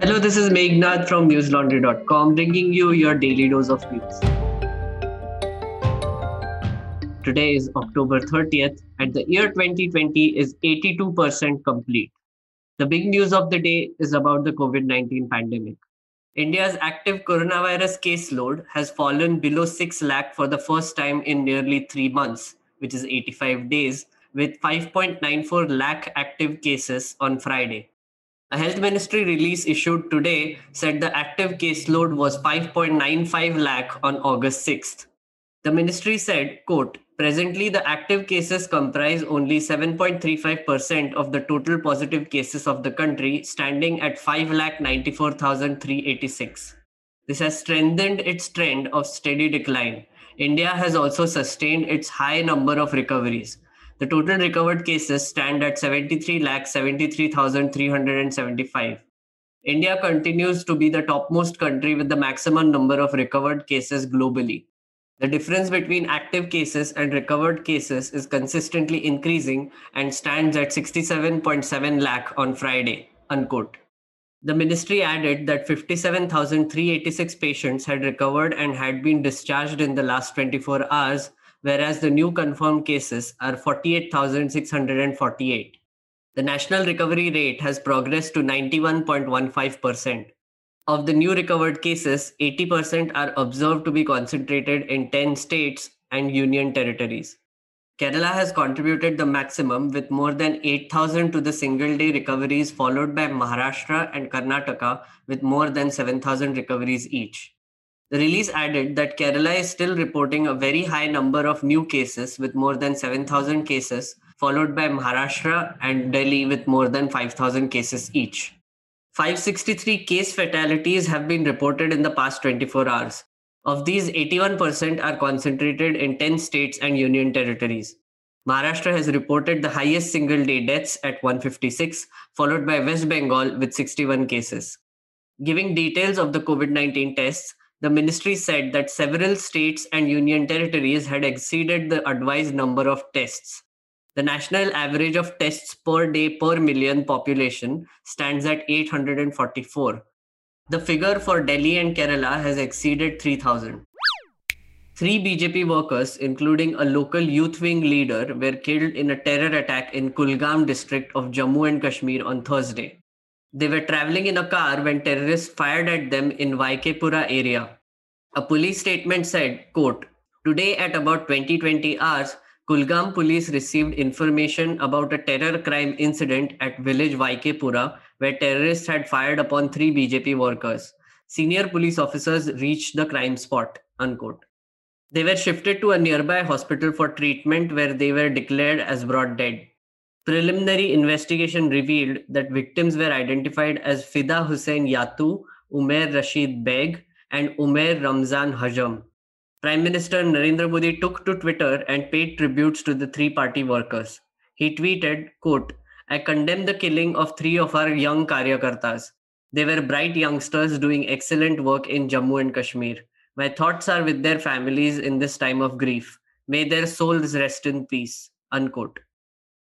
Hello, this is Meghnad from newslaundry.com bringing you your daily dose of news. Today is October 30th and the year 2020 is 82% complete. The big news of the day is about the COVID 19 pandemic. India's active coronavirus caseload has fallen below 6 lakh for the first time in nearly three months, which is 85 days, with 5.94 lakh active cases on Friday. A health ministry release issued today said the active caseload was 5.95 lakh on August 6th. The ministry said, quote, presently the active cases comprise only 7.35% of the total positive cases of the country, standing at 5,94,386. This has strengthened its trend of steady decline. India has also sustained its high number of recoveries. The total recovered cases stand at 73,73,375. India continues to be the topmost country with the maximum number of recovered cases globally. The difference between active cases and recovered cases is consistently increasing and stands at 67.7 lakh on Friday. Unquote. The ministry added that 57,386 patients had recovered and had been discharged in the last 24 hours, whereas the new confirmed cases are 48,648. The national recovery rate has progressed to 91.15%. Of the new recovered cases, 80% are observed to be concentrated in 10 states and union territories. Kerala has contributed the maximum with more than 8,000 to the single day recoveries, followed by Maharashtra and Karnataka with more than 7,000 recoveries each. The release added that Kerala is still reporting a very high number of new cases with more than 7,000 cases, followed by Maharashtra and Delhi with more than 5,000 cases each. 563 case fatalities have been reported in the past 24 hours. Of these, 81% are concentrated in 10 states and union territories. Maharashtra has reported the highest single day deaths at 156, followed by West Bengal with 61 cases. Giving details of the COVID 19 tests, the ministry said that several states and union territories had exceeded the advised number of tests. The national average of tests per day per million population stands at 844. The figure for Delhi and Kerala has exceeded 3000. Three BJP workers, including a local youth wing leader, were killed in a terror attack in Kulgam district of Jammu and Kashmir on Thursday. They were traveling in a car when terrorists fired at them in Vaikepura area. A police statement said, quote, Today at about 2020 hours, Kulgam police received information about a terror crime incident at village Vaikepura where terrorists had fired upon three BJP workers. Senior police officers reached the crime spot, unquote. They were shifted to a nearby hospital for treatment where they were declared as brought dead. Preliminary investigation revealed that victims were identified as Fida Hussein Yatu, Umair Rashid Beg, and Umair Ramzan Hajam. Prime Minister Narendra Modi took to Twitter and paid tributes to the three party workers. He tweeted, quote, I condemn the killing of three of our young Karyakartas. They were bright youngsters doing excellent work in Jammu and Kashmir. My thoughts are with their families in this time of grief. May their souls rest in peace. Unquote.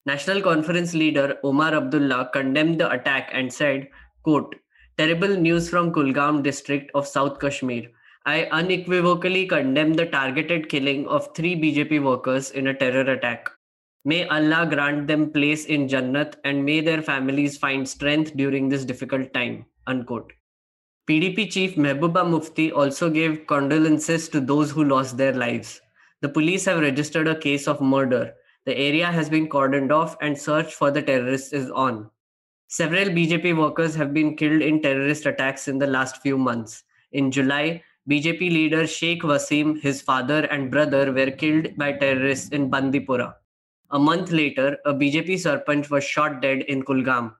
National Conference leader Omar Abdullah condemned the attack and said, quote, Terrible news from Kulgam district of South Kashmir. I unequivocally condemn the targeted killing of three BJP workers in a terror attack. May Allah grant them place in Jannat and may their families find strength during this difficult time. Unquote. PDP chief Mehbooba Mufti also gave condolences to those who lost their lives. The police have registered a case of murder the area has been cordoned off and search for the terrorists is on. Several BJP workers have been killed in terrorist attacks in the last few months. In July, BJP leader Sheikh Wasim, his father, and brother were killed by terrorists in Bandipora. A month later, a BJP sarpanch was shot dead in Kulgam.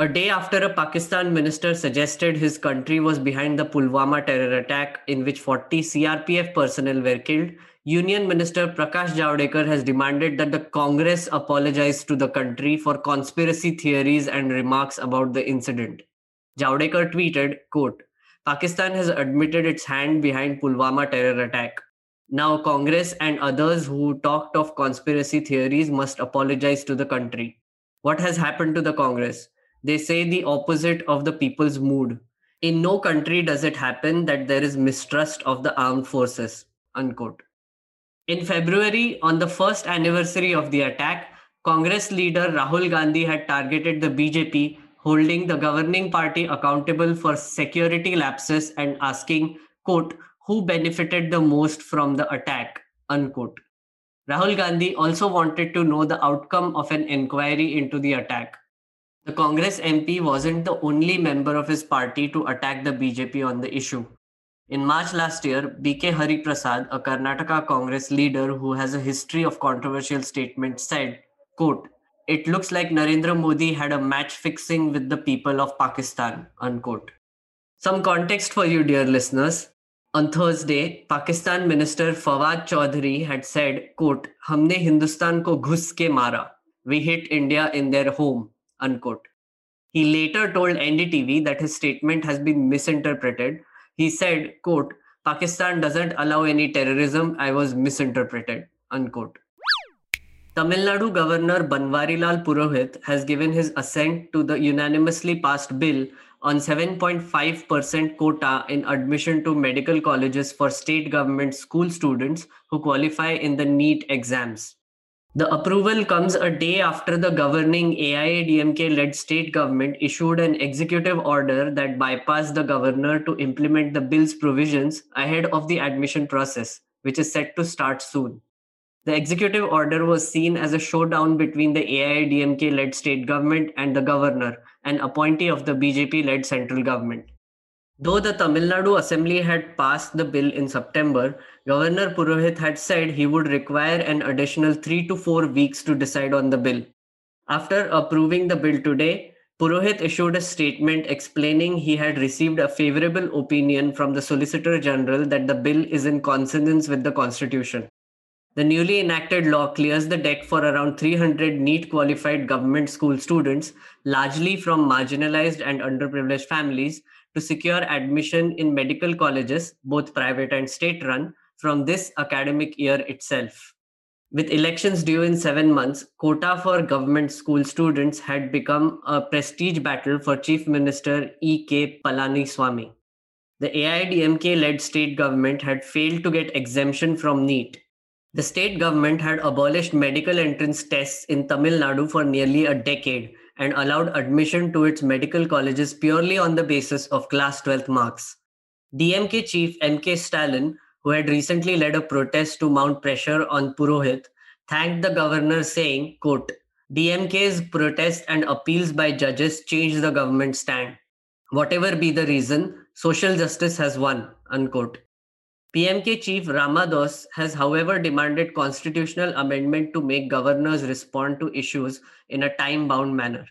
A day after a Pakistan minister suggested his country was behind the Pulwama terror attack, in which 40 CRPF personnel were killed, Union Minister Prakash Javadekar has demanded that the Congress apologize to the country for conspiracy theories and remarks about the incident. Javadekar tweeted, quote, Pakistan has admitted its hand behind Pulwama terror attack. Now Congress and others who talked of conspiracy theories must apologize to the country. What has happened to the Congress? They say the opposite of the people's mood. In no country does it happen that there is mistrust of the armed forces. Unquote. In February, on the first anniversary of the attack, Congress leader Rahul Gandhi had targeted the BJP, holding the governing party accountable for security lapses and asking, quote, who benefited the most from the attack, unquote. Rahul Gandhi also wanted to know the outcome of an inquiry into the attack. The Congress MP wasn't the only member of his party to attack the BJP on the issue. In March last year, BK Hari Prasad, a Karnataka Congress leader who has a history of controversial statements, said, quote, It looks like Narendra Modi had a match fixing with the people of Pakistan, unquote. Some context for you, dear listeners. On Thursday, Pakistan Minister Fawad Chaudhry had said, quote, Humne Hindustan ko ghus ke mara. We hit India in their home, unquote. He later told NDTV that his statement has been misinterpreted. He said, quote, Pakistan doesn't allow any terrorism. I was misinterpreted, unquote. Tamil Nadu Governor Banwarilal Purohit has given his assent to the unanimously passed bill on 7.5% quota in admission to medical colleges for state government school students who qualify in the NEET exams. The approval comes a day after the governing AIADMK led state government issued an executive order that bypassed the governor to implement the bill's provisions ahead of the admission process, which is set to start soon. The executive order was seen as a showdown between the AIADMK led state government and the governor, an appointee of the BJP led central government. Though the Tamil Nadu Assembly had passed the bill in September, Governor Purohit had said he would require an additional three to four weeks to decide on the bill. After approving the bill today, Purohit issued a statement explaining he had received a favorable opinion from the Solicitor General that the bill is in consonance with the Constitution. The newly enacted law clears the deck for around 300 NEET qualified government school students, largely from marginalized and underprivileged families, to secure admission in medical colleges, both private and state run, from this academic year itself. With elections due in seven months, quota for government school students had become a prestige battle for Chief Minister E.K. Palaniswamy. The AIDMK led state government had failed to get exemption from NEET the state government had abolished medical entrance tests in Tamil Nadu for nearly a decade and allowed admission to its medical colleges purely on the basis of class 12th marks. DMK chief MK Stalin, who had recently led a protest to mount pressure on Purohit, thanked the governor saying, quote, DMK's protest and appeals by judges changed the government's stand. Whatever be the reason, social justice has won, unquote. PMK chief Ramadoss has, however, demanded constitutional amendment to make governors respond to issues in a time bound manner.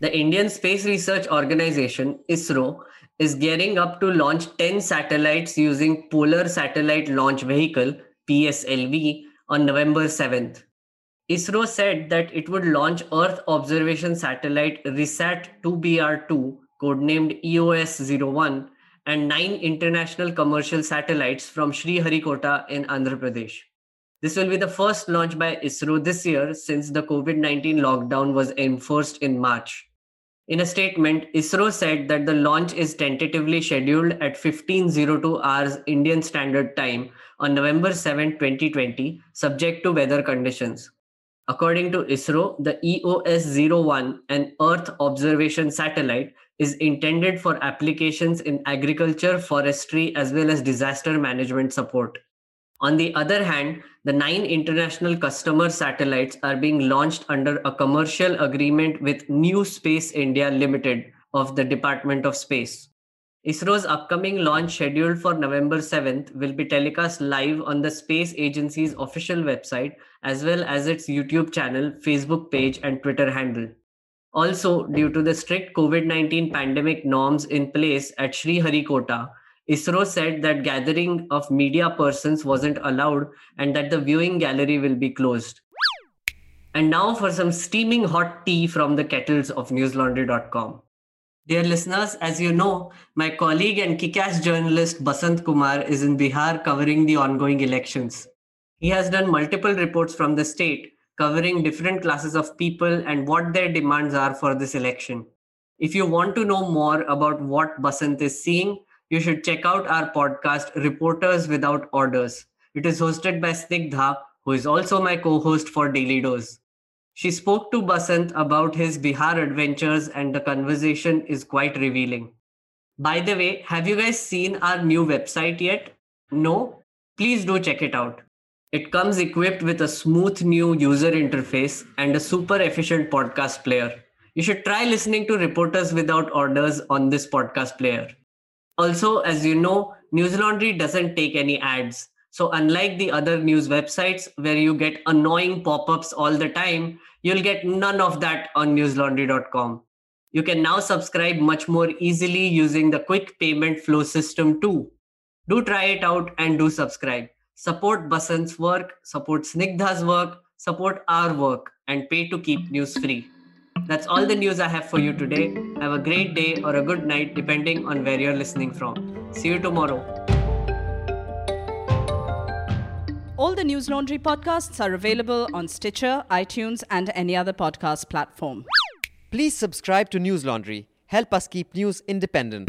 The Indian Space Research Organization, ISRO, is gearing up to launch 10 satellites using Polar Satellite Launch Vehicle, PSLV, on November 7th. ISRO said that it would launch Earth observation satellite RISAT 2BR2, codenamed EOS 01, and nine international commercial satellites from Sriharikota in Andhra Pradesh. This will be the first launch by ISRO this year since the COVID 19 lockdown was enforced in March. In a statement, ISRO said that the launch is tentatively scheduled at 1502 hours Indian Standard Time on November 7, 2020, subject to weather conditions. According to ISRO, the EOS 01, an Earth observation satellite, is intended for applications in agriculture, forestry, as well as disaster management support. On the other hand, the nine international customer satellites are being launched under a commercial agreement with New Space India Limited of the Department of Space. ISRO's upcoming launch, scheduled for November 7th, will be telecast live on the space agency's official website, as well as its YouTube channel, Facebook page, and Twitter handle. Also, due to the strict COVID 19 pandemic norms in place at Sri Harikota, ISRO said that gathering of media persons wasn't allowed and that the viewing gallery will be closed. And now for some steaming hot tea from the kettles of newslaundry.com. Dear listeners, as you know, my colleague and kick-ass journalist Basant Kumar is in Bihar covering the ongoing elections. He has done multiple reports from the state covering different classes of people and what their demands are for this election. If you want to know more about what Basant is seeing, you should check out our podcast, Reporters Without Orders. It is hosted by Snigdha, who is also my co host for Daily Dose. She spoke to Basant about his Bihar adventures, and the conversation is quite revealing. By the way, have you guys seen our new website yet? No? Please do check it out. It comes equipped with a smooth new user interface and a super efficient podcast player. You should try listening to Reporters Without Orders on this podcast player. Also, as you know, News Laundry doesn't take any ads. So, unlike the other news websites where you get annoying pop ups all the time, you'll get none of that on newslaundry.com. You can now subscribe much more easily using the quick payment flow system too. Do try it out and do subscribe. Support Basant's work, support Snigdha's work, support our work, and pay to keep news free. That's all the news I have for you today. Have a great day or a good night, depending on where you're listening from. See you tomorrow. All the News Laundry podcasts are available on Stitcher, iTunes, and any other podcast platform. Please subscribe to News Laundry. Help us keep news independent.